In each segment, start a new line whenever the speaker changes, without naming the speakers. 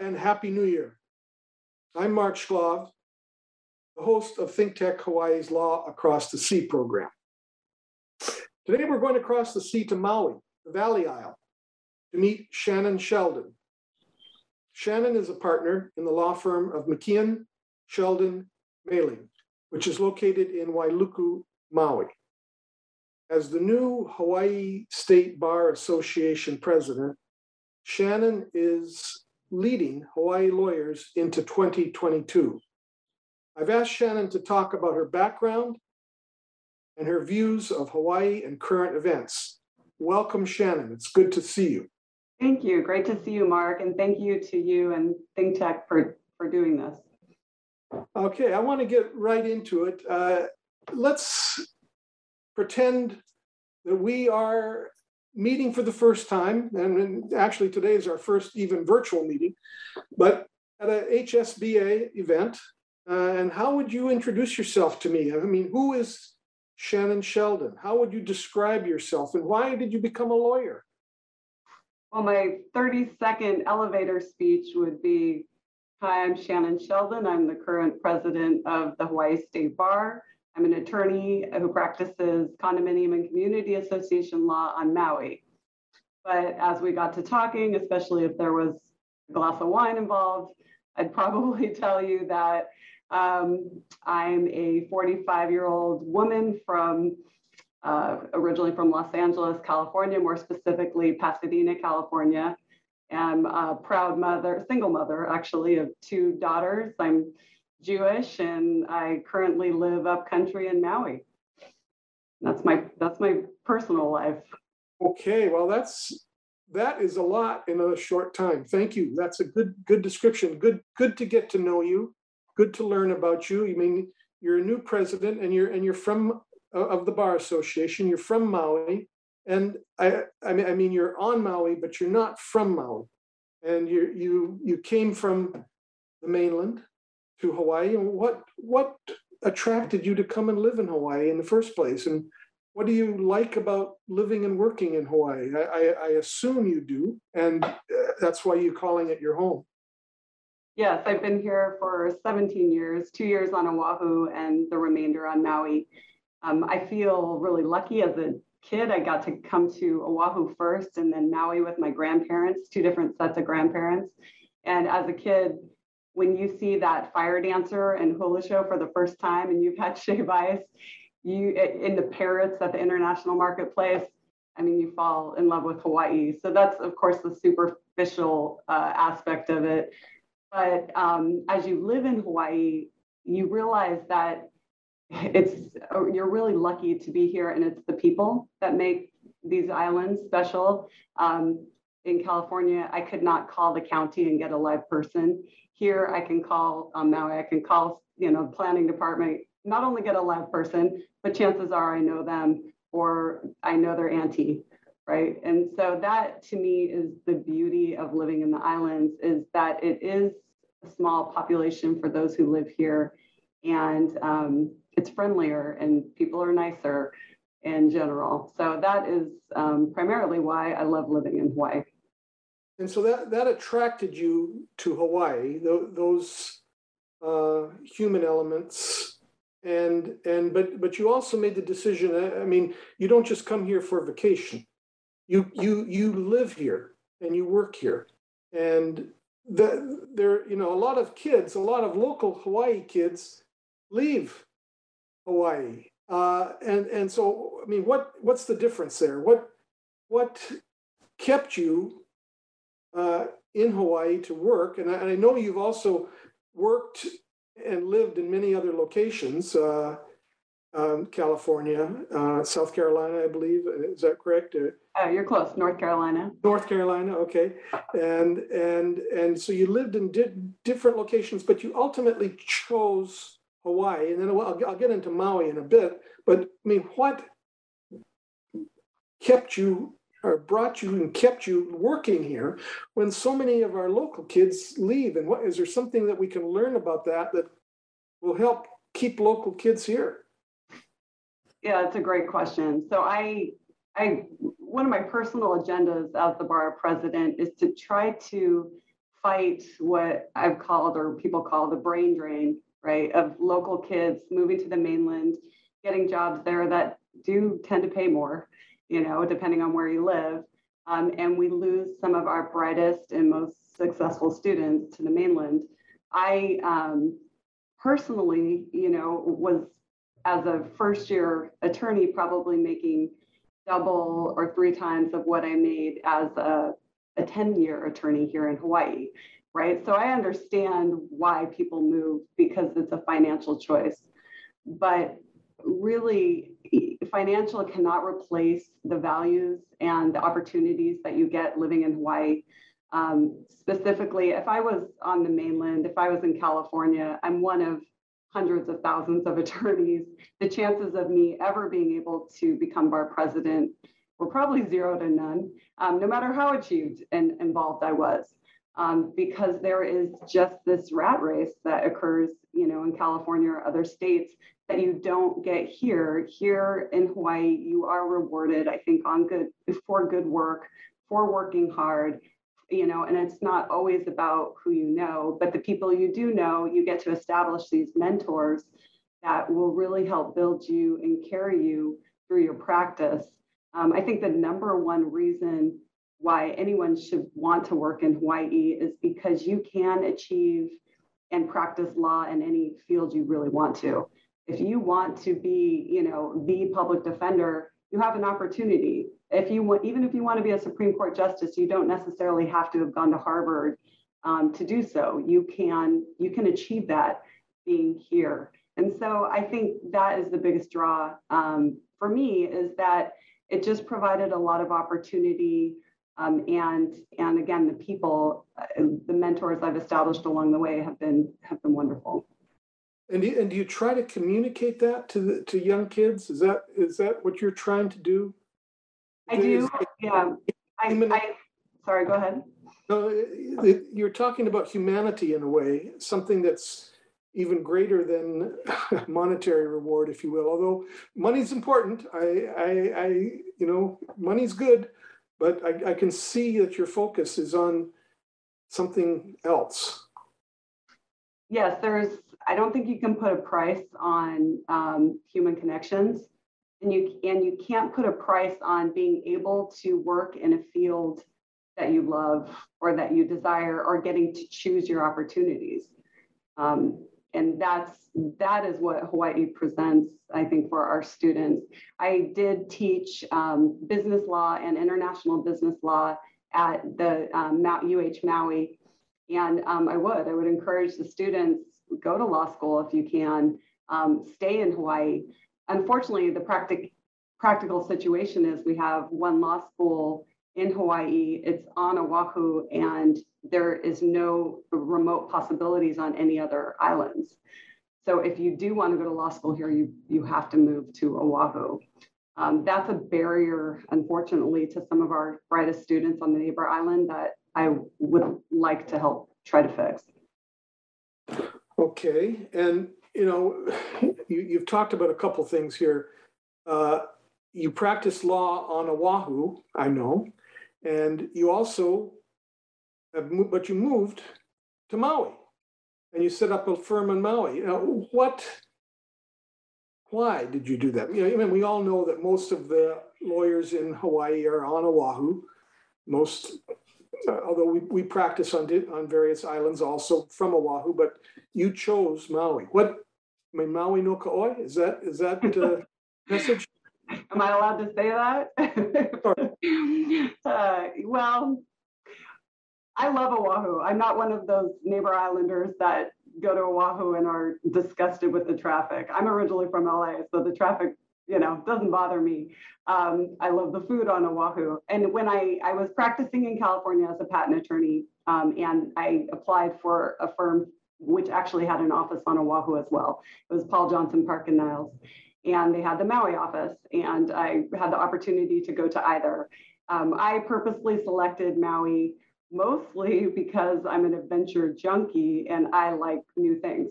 And Happy New Year. I'm Mark Shklov, the host of Think Tech Hawaii's Law Across the Sea program. Today we're going across the sea to Maui, the Valley Isle, to meet Shannon Sheldon. Shannon is a partner in the law firm of McKeon, Sheldon, Mailing, which is located in Wailuku, Maui. As the new Hawaii State Bar Association president, Shannon is leading Hawaii lawyers into 2022. I've asked Shannon to talk about her background and her views of Hawaii and current events. Welcome, Shannon. It's good to see you.
Thank you. Great to see you, Mark. And thank you to you and ThinkTech for, for doing this.
Okay, I want to get right into it. Uh, let's pretend that we are meeting for the first time, and actually today is our first even virtual meeting, but at a HSBA event. Uh, and how would you introduce yourself to me? I mean, who is Shannon Sheldon? How would you describe yourself, and why did you become a lawyer?
Well, my 30 second elevator speech would be Hi, I'm Shannon Sheldon. I'm the current president of the Hawaii State Bar. I'm an attorney who practices condominium and community association law on Maui. But as we got to talking, especially if there was a glass of wine involved, I'd probably tell you that um, I'm a 45 year old woman from uh, originally from Los Angeles, California, more specifically Pasadena, California. I'm a proud mother, single mother actually, of two daughters. I'm Jewish, and I currently live up country in Maui. That's my that's my personal life.
Okay, well that's that is a lot in a short time. Thank you. That's a good good description. Good good to get to know you. Good to learn about you. You mean you're a new president, and you're and you're from uh, of the bar association. You're from Maui, and I I mean I mean you're on Maui, but you're not from Maui, and you you you came from the mainland to Hawaii. And what what attracted you to come and live in Hawaii in the first place? And what do you like about living and working in Hawaii? I, I, I assume you do, and uh, that's why you're calling it your home.
Yes, I've been here for 17 years, two years on Oahu, and the remainder on Maui. Um, I feel really lucky as a kid. I got to come to Oahu first and then Maui with my grandparents, two different sets of grandparents. And as a kid, when you see that fire dancer and hula show for the first time and you've had shave ice, you in the parrots at the international marketplace, I mean, you fall in love with Hawaii. So that's of course the superficial uh, aspect of it. But um, as you live in Hawaii, you realize that it's you're really lucky to be here, and it's the people that make these islands special. Um, in California, I could not call the county and get a live person. Here, I can call um, Maui, I can call, you know, planning department, not only get a live person, but chances are I know them or I know their auntie, right? And so that to me is the beauty of living in the islands is that it is a small population for those who live here and um, it's friendlier and people are nicer in general. So that is um, primarily why I love living in Hawaii.
And so that that attracted you to Hawaii, those uh, human elements, and and but but you also made the decision. I mean, you don't just come here for vacation. You you you live here and you work here, and the, there you know a lot of kids, a lot of local Hawaii kids leave Hawaii, uh, and and so I mean, what what's the difference there? What what kept you uh, in Hawaii to work. And I, and I, know you've also worked and lived in many other locations, uh, um, California, uh, South Carolina, I believe. Is that correct?
Oh, you're close. North Carolina.
North Carolina, okay. And and and so you lived in di- different locations, but you ultimately chose Hawaii. And then I'll, I'll get into Maui in a bit. But I mean, what kept you or brought you and kept you working here when so many of our local kids leave? And what is there something that we can learn about that that will help keep local kids here?
Yeah, it's a great question. So I I one of my personal agendas as the bar president is to try to fight what I've called or people call the brain drain, right, of local kids moving to the mainland, getting jobs there that do tend to pay more, you know, depending on where you live. Um, and we lose some of our brightest and most successful students to the mainland. I um, personally, you know, was as a first year attorney probably making double or three times of what I made as a, a 10 year attorney here in Hawaii, right? So I understand why people move because it's a financial choice. But really, financial cannot replace the values and the opportunities that you get living in Hawaii. Um, specifically, if I was on the mainland, if I was in California, I'm one of hundreds of thousands of attorneys, the chances of me ever being able to become bar president were probably zero to none, um, no matter how achieved and involved I was. Um, because there is just this rat race that occurs, you know, in California or other states that you don't get here. Here in Hawaii, you are rewarded, I think, on good for good work, for working hard, you know, and it's not always about who you know, but the people you do know, you get to establish these mentors that will really help build you and carry you through your practice. Um, I think the number one reason why anyone should want to work in Hawaii is because you can achieve and practice law in any field you really want to. If you want to be, you know, the public defender, you have an opportunity if you want, even if you want to be a Supreme Court justice, you don't necessarily have to have gone to Harvard um, to do so. You can you can achieve that being here. And so I think that is the biggest draw um, for me is that it just provided a lot of opportunity. Um, and and again, the people, uh, the mentors I've established along the way have been have been wonderful.
And do, you, and do you try to communicate that to the, to young kids? Is that is that what you're trying to do?
I do, yeah. I, I, sorry, go ahead.
No, you're talking about humanity in a way, something that's even greater than monetary reward, if you will. Although money's important, I, I, I you know, money's good, but I, I can see that your focus is on something else.
Yes, there's. I don't think you can put a price on um, human connections and you and you can't put a price on being able to work in a field that you love or that you desire or getting to choose your opportunities um, and that's that is what hawaii presents i think for our students. I did teach um, business law and international business law at the um, uh maui. And um, i would i would encourage the students go to law school if you can um, stay in hawaii. Unfortunately, the practic- practical situation is we have one law school in Hawaii, it's on Oahu, and there is no remote possibilities on any other islands. So if you do want to go to law school here, you, you have to move to Oahu. Um, that's a barrier, unfortunately, to some of our brightest students on the neighbor island that I would like to help try to fix.
Okay, and you know, you, have talked about a couple things here. Uh, you practice law on Oahu, I know, and you also but you moved to Maui, and you set up a firm in Maui. You know, what? Why did you do that? You know, I mean, we all know that most of the lawyers in Hawaii are on Oahu. Most uh, although we, we practice on, on various islands also from Oahu, but you chose Maui. What, I mean, Maui no ka oi, is that, is that uh, message?
Am I allowed to say that? uh, well, I love Oahu. I'm not one of those neighbor islanders that go to Oahu and are disgusted with the traffic. I'm originally from LA, so the traffic you know, doesn't bother me. Um, I love the food on Oahu. And when I, I was practicing in California as a patent attorney, um, and I applied for a firm which actually had an office on Oahu as well. It was Paul Johnson Park and Niles. And they had the Maui office, and I had the opportunity to go to either. Um, I purposely selected Maui mostly because I'm an adventure junkie and I like new things.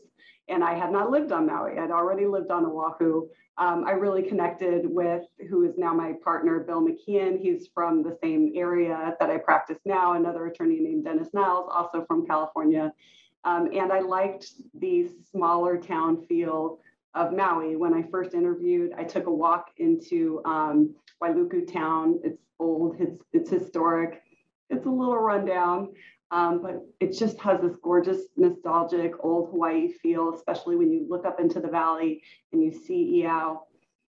And I had not lived on Maui. I'd already lived on Oahu. Um, I really connected with who is now my partner, Bill McKeon. He's from the same area that I practice now, another attorney named Dennis Niles, also from California. Um, and I liked the smaller town feel of Maui. When I first interviewed, I took a walk into um, Wailuku town. It's old, it's, it's historic, it's a little rundown, um, but it just has this gorgeous, nostalgic old Hawaii feel, especially when you look up into the valley and you see Iao.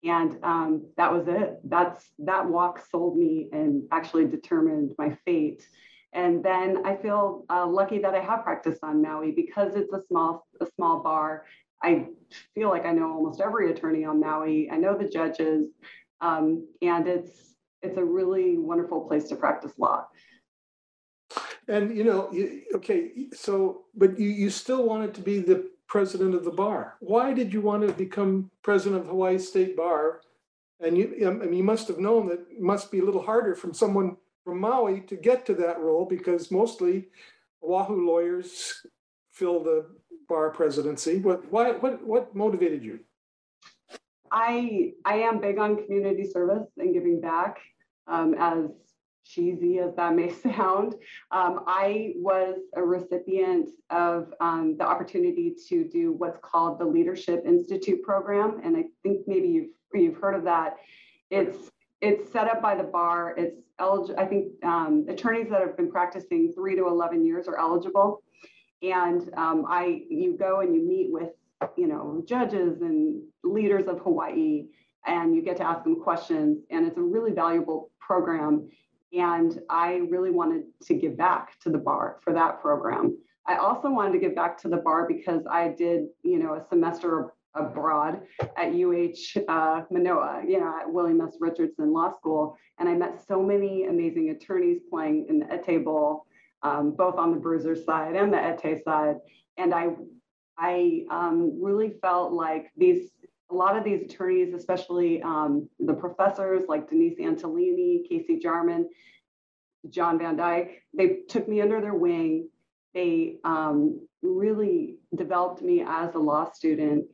And um, that was it. That's that walk sold me and actually determined my fate. And then I feel uh, lucky that I have practiced on Maui because it's a small a small bar. I feel like I know almost every attorney on Maui. I know the judges, um, and it's it's a really wonderful place to practice law.
And you know, okay, so but you you still wanted to be the president of the bar. Why did you want to become president of Hawaii State Bar? And you, I mean, you must have known that it must be a little harder from someone from Maui to get to that role because mostly Oahu lawyers fill the bar presidency. What, why, what, what motivated you?
I I am big on community service and giving back. Um, as cheesy as that may sound, um, I was a recipient of um, the opportunity to do what's called the Leadership Institute program, and I think maybe you've you've heard of that. It's it's set up by the bar. It's eligible. I think um, attorneys that have been practicing three to eleven years are eligible, and um, I you go and you meet with you know judges and leaders of Hawaii, and you get to ask them questions, and it's a really valuable program. And I really wanted to give back to the bar for that program. I also wanted to give back to the bar because I did, you know, a semester abroad at UH uh, Manoa, you know, at William S. Richardson Law School. And I met so many amazing attorneys playing in the Ete Bowl, um, both on the bruiser side and the Ete side. And I, I um, really felt like these a lot of these attorneys, especially um, the professors like Denise Antolini, Casey Jarman, Jon Van Dyke, they took me under their wing. They um, really developed me as a law student.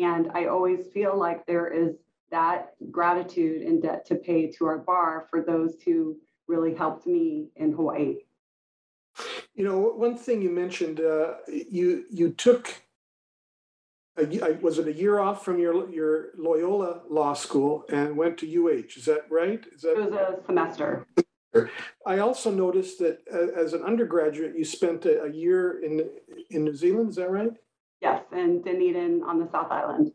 And I always feel like there is that gratitude and debt to pay to our bar for those who really helped me in Hawaii.
You know, one thing you mentioned, uh, you you took a, was it a year off from your your Loyola Law School and went to UH? Is that right? Is that
it was a semester?
I also noticed that uh, as an undergraduate, you spent a, a, year in in New Zealand. Is that right?
Yes, in Dunedin on the South Island.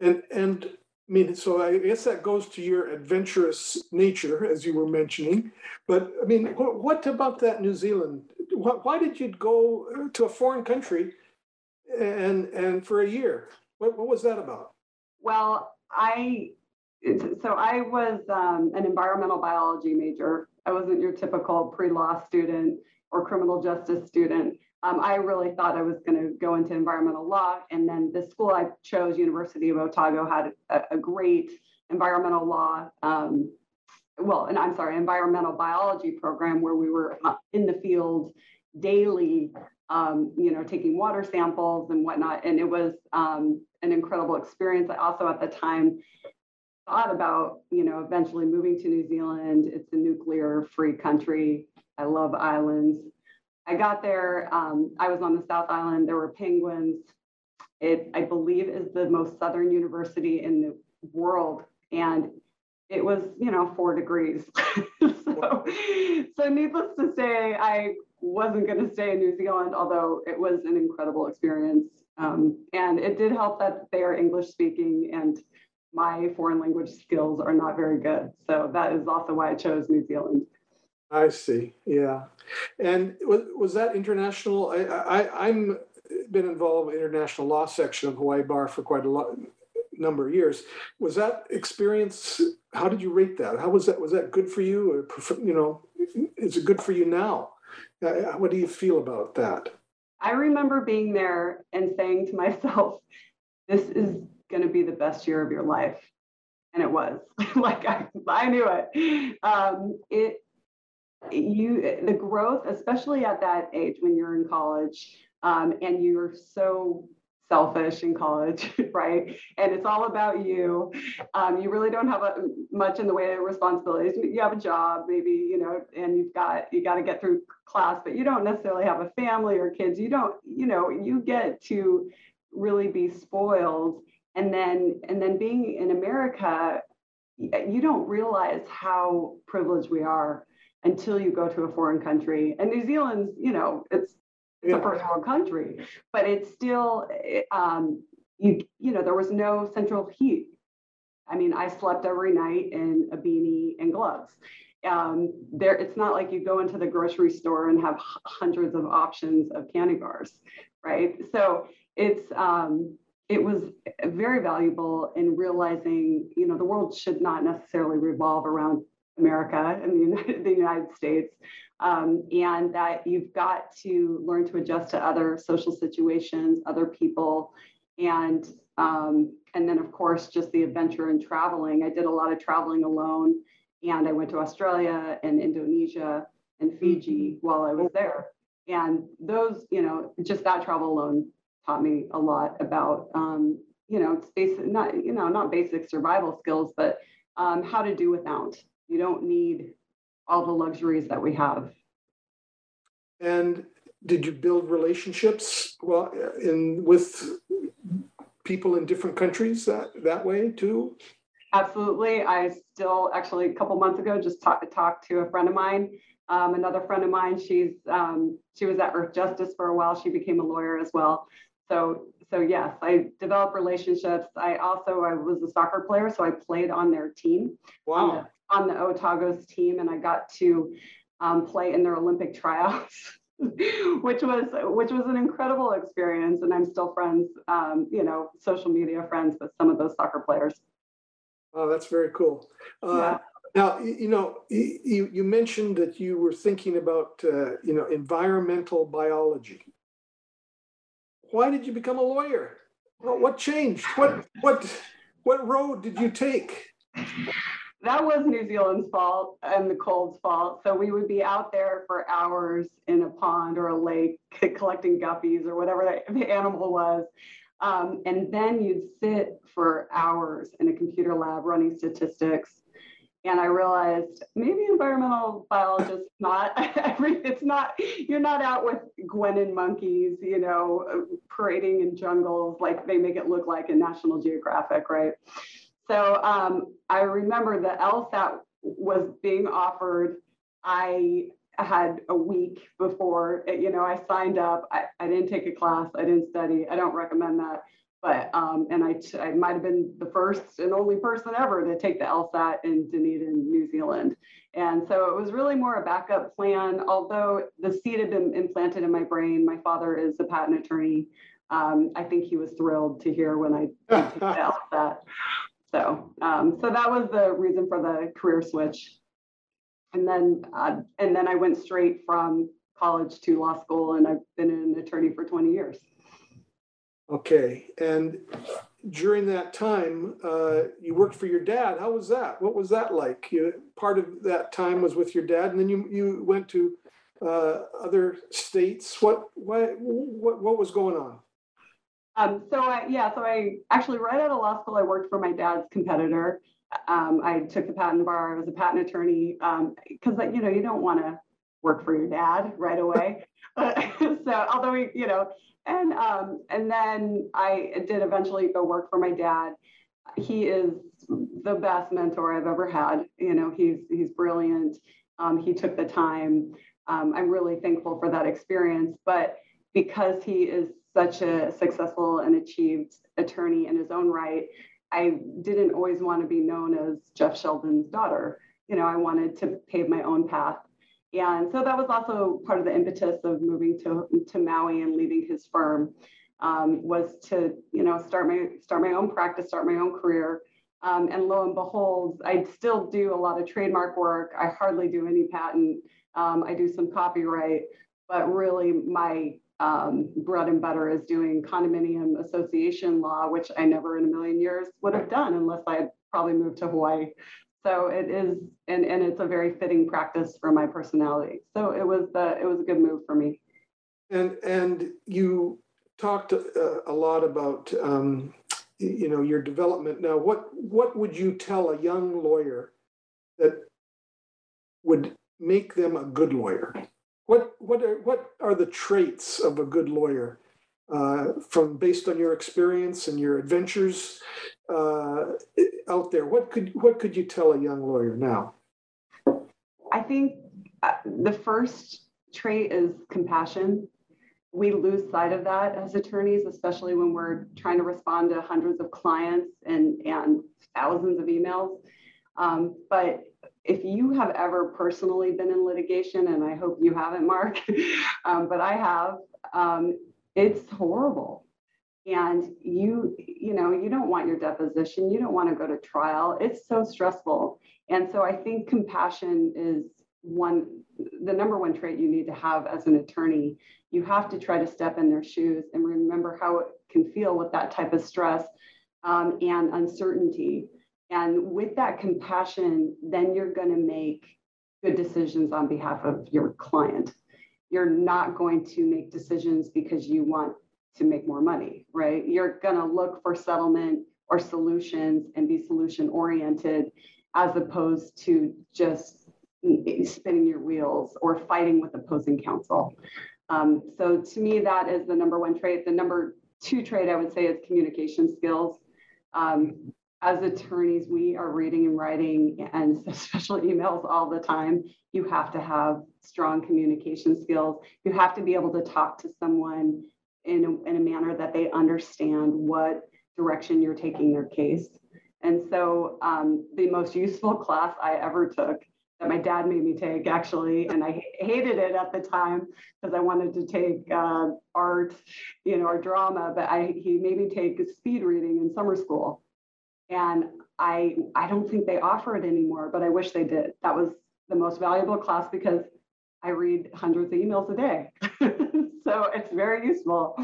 And and I mean, so I guess that goes to your adventurous nature, as you were mentioning. But I mean, what, what about that New Zealand? Why, why did you go to a foreign country and and for a year. What what was that about?
Well, I so I was um, an environmental biology major. I wasn't your typical pre-law student or criminal justice student. Um, I really thought I was going to go into environmental law, and then the school I chose, University of Otago, had a, a great environmental law. Um, well, and I'm sorry, environmental biology program where we were uh, in the field daily um, you know, taking water samples and whatnot. And it was um, an incredible experience. I also at the time thought about, you know, eventually moving to New Zealand. It's a nuclear free country. I love islands. I got there, um, I was on the South Island, there were penguins. It, I believe, is the most southern university in the world. And it was, you know, four degrees. so, so needless to say, I wasn't going to stay in New Zealand, although it was an incredible experience. Um, and it did help that they are English speaking and my foreign language skills are not very good. So that is also why I chose New Zealand.
I see. Yeah. And was, was that international? I, I, I'm been involved in international law section of Hawaii Bar for quite a lot, number of years. Was that experience? How did you rate that? How was that? Was that good for you? Or, you know, is it good for you now? Uh, what do you feel about that?
I remember being there and saying to myself, this is going to be the best year of your life. And it was like, I, I knew it. Um, it, you the growth, especially at that age when you're in college, um, and you're so selfish in college, right? And it's all about you. Um, you really don't have a, much in the way of responsibilities. You have a job, maybe, you know, and you've got you got to get through class, but you don't necessarily have a family or kids. You don't, you know, you get to really be spoiled. And then and then being in America, you don't realize how privileged we are until you go to a foreign country. And New Zealand's, you know, it's it's a first world country, but it's still, um, you you know, there was no central heat. I mean, I slept every night in a beanie and gloves. Um, there, it's not like you go into the grocery store and have hundreds of options of candy bars, right? So it's um, it was very valuable in realizing, you know, the world should not necessarily revolve around America and the United, the United States um, and that you've got to learn to adjust to other social situations, other people, and um, and then of course just the adventure and traveling. I did a lot of traveling alone, and I went to Australia and Indonesia and Fiji mm-hmm. while I was there. And those, you know, just that travel alone taught me a lot about, um, you know, it's basic, not you know, not basic survival skills, but um, how to do without. You don't need all the luxuries that we have.
And did you build relationships well in with people in different countries that that way too?
Absolutely. I still actually a couple months ago just talked talked to a friend of mine. Um, another friend of mine, she's um, she was at Earthjustice for a while. She became a lawyer as well. So so yes, I developed relationships. I also I was a soccer player, so I played on their team.
Wow
on the Otagos team, and I got to um, play in their Olympic tryouts. which was which was an incredible experience and i'm still friends um, you know social media friends with some of those soccer players.
Oh that's very cool. Uh, yeah. now you know you, you mentioned that you were thinking about uh, you know environmental biology. Why did you become a lawyer? What changed? What what what road did you take
that was New Zealand's fault and the cold's fault. So we would be out there for hours in a pond or a lake collecting guppies or whatever the animal was. Um, and then you'd sit for hours in a computer lab running statistics. And I realized maybe environmental biologists not every it's not you're not out with guenon monkeys, you know, parading in jungles like they make it look like in National Geographic, right? So um, I remember the LSAT was being offered. I had a week before, you know, I signed up. I, I didn't take a class. I didn't study. I don't recommend that. But, um, and I, t- I might have been the first and only person ever to take the LSAT in Dunedin, New Zealand. And so it was really more a backup plan, although the seed had been implanted in my brain. My father is a patent attorney. Um, I think he was thrilled to hear when I took the LSAT. So, um, so that was the reason for the career switch. And then, uh, and then I went straight from college to law school, and I've been an attorney for 20 years.
Okay, and during that time, uh, you worked for your dad. How was that? What was that like? You, part of that time was with your dad, and then you you went to uh, other states. What what what what was going on?
Um, so I, yeah, so I actually right out of law school, I worked for my dad's competitor. Um, I took the patent bar. I was a patent attorney because um, you know you don't want to work for your dad right away. so although we, you know, and um, and then I did eventually go work for my dad. He is the best mentor I've ever had. You know, he's he's brilliant. Um, he took the time. Um, I'm really thankful for that experience. But because he is such a successful and achieved attorney in his own right, I didn't always want to be known as Jeff Sheldon's daughter. You know, I wanted to pave my own path. And so that was also part of the impetus of moving to, to Maui and leaving his firm um, was to, you know, start my start my own practice, start my own career. Um, and lo and behold, I still do a lot of trademark work. I hardly do any patent. Um, I do some copyright, but really my um, bread and butter is doing condominium association law, which I never in a million years would have done unless I had probably moved to Hawaii. So it is, and, and it's a very fitting practice for my personality. So it was the, it was a good move for me.
And, and you talked uh, a lot about, um, you know, your development. Now, what, what would you tell a young lawyer that would make them a good lawyer? What, what are, what are the traits of a good lawyer uh, from based on your experience and your adventures uh, out there? What could, what could you tell a young lawyer now?
I think uh, the first trait is compassion. We lose sight of that as attorneys, especially when we're trying to respond to hundreds of clients and, and thousands of emails. Um, but if you have ever personally been in litigation, and I hope you haven't, Mark, um, but I have, um, it's horrible. And you, you know, you don't want your deposition, you don't want to go to trial. It's so stressful. And so I think compassion is one, the number one trait you need to have as an attorney. You have to try to step in their shoes and remember how it can feel with that type of stress um, and uncertainty. And with that compassion, then you're going to make good decisions on behalf of your client. You're not going to make decisions because you want to make more money, right? You're going to look for settlement or solutions and be solution oriented as opposed to just spinning your wheels or fighting with opposing counsel. Um, so to me, that is the number one trait. The number two trait I would say is communication skills. Um, as attorneys, we are reading and writing and especially emails all the time. You have to have strong communication skills. You have to be able to talk to someone in a, in a manner that they understand what direction you're taking their case. And so um, the most useful class I ever took that my dad made me take actually, and I hated it at the time because I wanted to take uh, art, you know, or drama, but I, he made me take speed reading in summer school and I I don't think they offer it anymore, but I wish they did. That was the most valuable class because I read hundreds of emails a day. so it's very useful.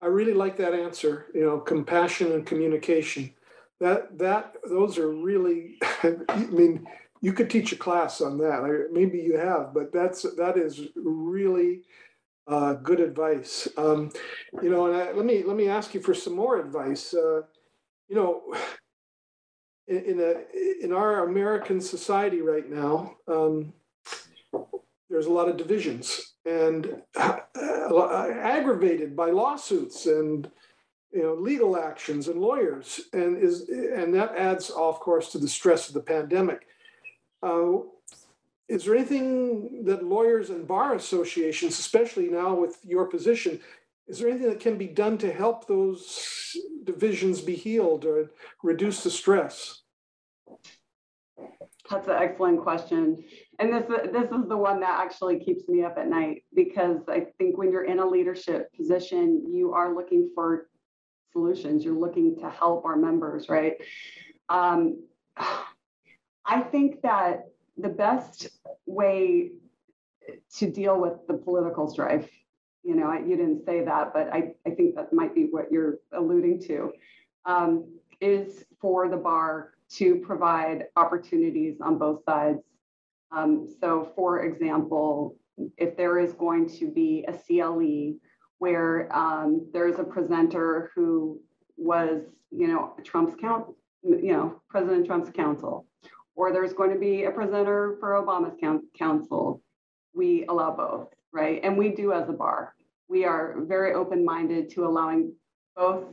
I really like that answer, you know, compassion and communication. That that those are really I mean, you could teach a class on that. Maybe you have, but that's that is really uh, good advice. Um, you know, and I, let me let me ask you for some more advice. Uh, you know, in, a in our American society right now, um, there's a lot of divisions and uh, aggravated by lawsuits and you know legal actions and lawyers and is and that adds of course to the stress of the pandemic. Uh, is there anything that lawyers and bar associations especially now with your position is there anything that can be done to help those divisions be healed or reduce the stress?
That's an excellent question. And this, this is the one that actually keeps me up at night because I think when you're in a leadership position, you are looking for solutions. You're looking to help our members, right? Um, I think that the best way to deal with the political strife you know, I, you didn't say that, but I, I think that might be what you're alluding to, um, is for the bar to provide opportunities on both sides. Um, so, for example, if there is going to be a CLE where um, there is a presenter who was, you know, Trump's count, you know, President Trump's counsel, or there's going to be a presenter for Obama's counsel, we allow both right? And we do as a bar. We are very open minded to allowing both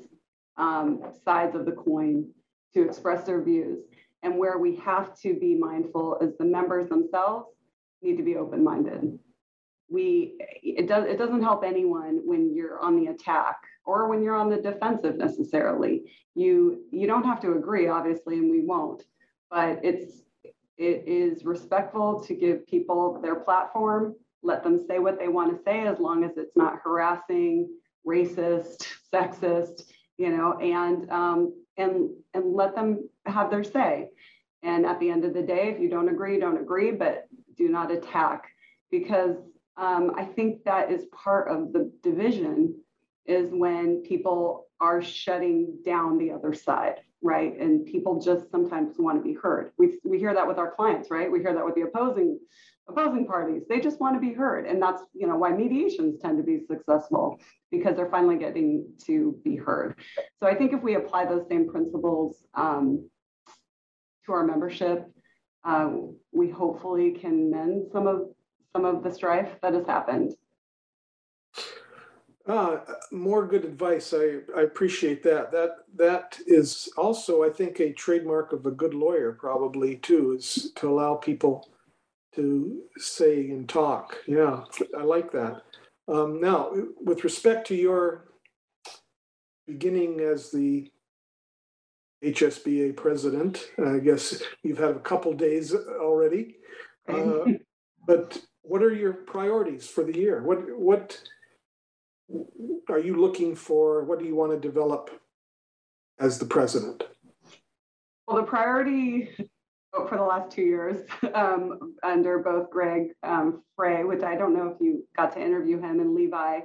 um, sides of the coin to express their views. And where we have to be mindful is the members themselves need to be open minded. We it does it doesn't help anyone when you're on the attack or when you're on the defensive necessarily. You you don't have to agree, obviously, and we won't. But it's it is respectful to give people their platform let them say what they want to say as long as it's not harassing, racist, sexist, you know, and um, and and let them have their say. And at the end of the day, if you don't agree, don't agree, but do not attack because um, I think that is part of the division is when people are shutting down the other side, right? And people just sometimes want to be heard. We, we hear that with our clients, right? We hear that with the opposing opposing parties. They just want to be heard. And that's, you know, why mediations tend to be successful because they're finally getting to be heard. So I think if we apply those same principles um, to our membership, uh, we hopefully can mend some of some of the strife that has happened.
Uh, more good advice. I, I appreciate that. That that is also, I think, a trademark of a good lawyer, probably too, is to allow people to say and talk. Yeah, I like that. Um, now, with respect to your beginning as the HSBA president, I guess you've had a couple days already. Uh, but what are your priorities for the year? What what are you looking for? What do you want to develop as the president?
Well, the priority for the last two years um, under both Greg um, Frey, which I don't know if you got to interview him, and Levi,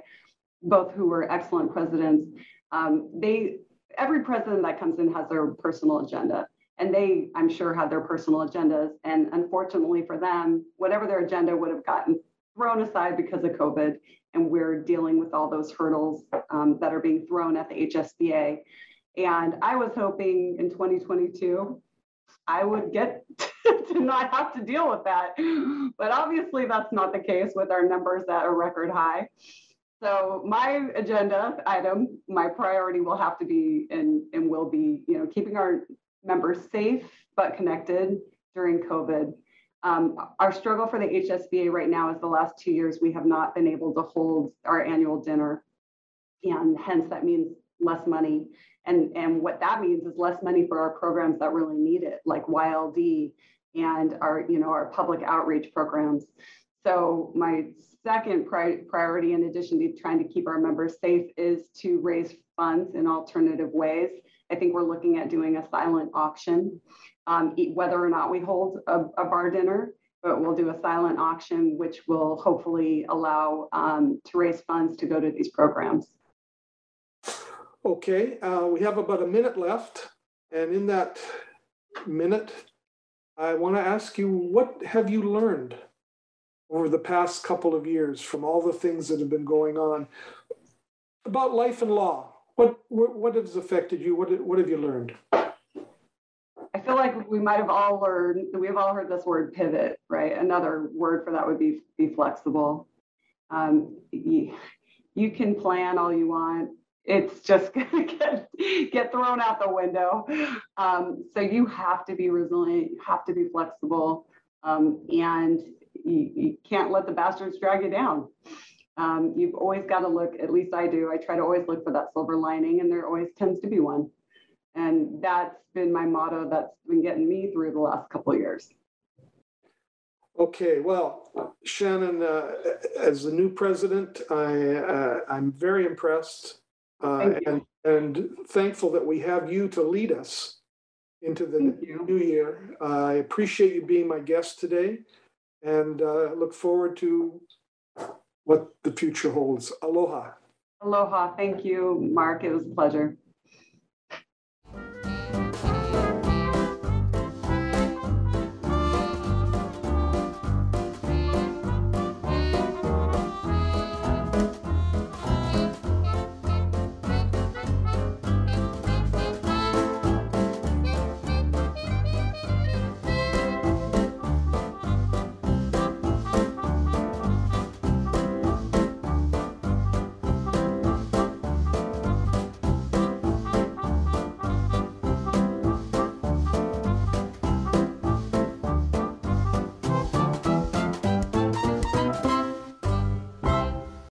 both who were excellent presidents. Um, they every president that comes in has their personal agenda, and they, I'm sure, had their personal agendas. And unfortunately for them, whatever their agenda would have gotten thrown aside because of COVID, and we're dealing with all those hurdles um, that are being thrown at the HSBA. And I was hoping in 2022 I would get to not have to deal with that. But obviously, that's not the case with our numbers that are record high. So my agenda item, my priority will have to be and, and will be, you know, keeping our members safe but connected during COVID. Um, our struggle for the HSBA right now is the last two years we have not been able to hold our annual dinner. And hence that means less money and, and what that means is less money for our programs that really need it, like YLD and our, you know, our public outreach programs. So my second pri priority, in addition to trying to keep our members safe, is to raise funds in alternative ways. I think we're looking at doing a silent auction, um, whether or not we hold a, a, bar dinner, but we'll do a silent auction, which will hopefully allow um, to raise funds to go to these programs.
Okay, uh, we have about a minute left. And in that minute, I want to ask you what have you learned over the past couple of years from all the things that have been going on about life and law? What, what, what has affected you? What, what have you learned?
I feel like we might have all learned, we've all heard this word pivot, right? Another word for that would be be flexible. Um, you, you can plan all you want it's just going to get get thrown out the window. Um, so you have to be resilient. You have to be flexible, um, and you, you, can't let the bastards drag you down. Um, you've always got to look. At least I do. I try to always look for that silver lining, and there always tends to be one. And that's been my motto. That's been getting me through the last couple of years.
Okay, well, Shannon, uh, as the new president, I uh, I'm very impressed uh, and, and thankful that we have you to lead us into the new year. I appreciate you being my guest today and uh, look forward to what the future holds. Aloha.
Aloha. Thank you, Mark. It was a pleasure.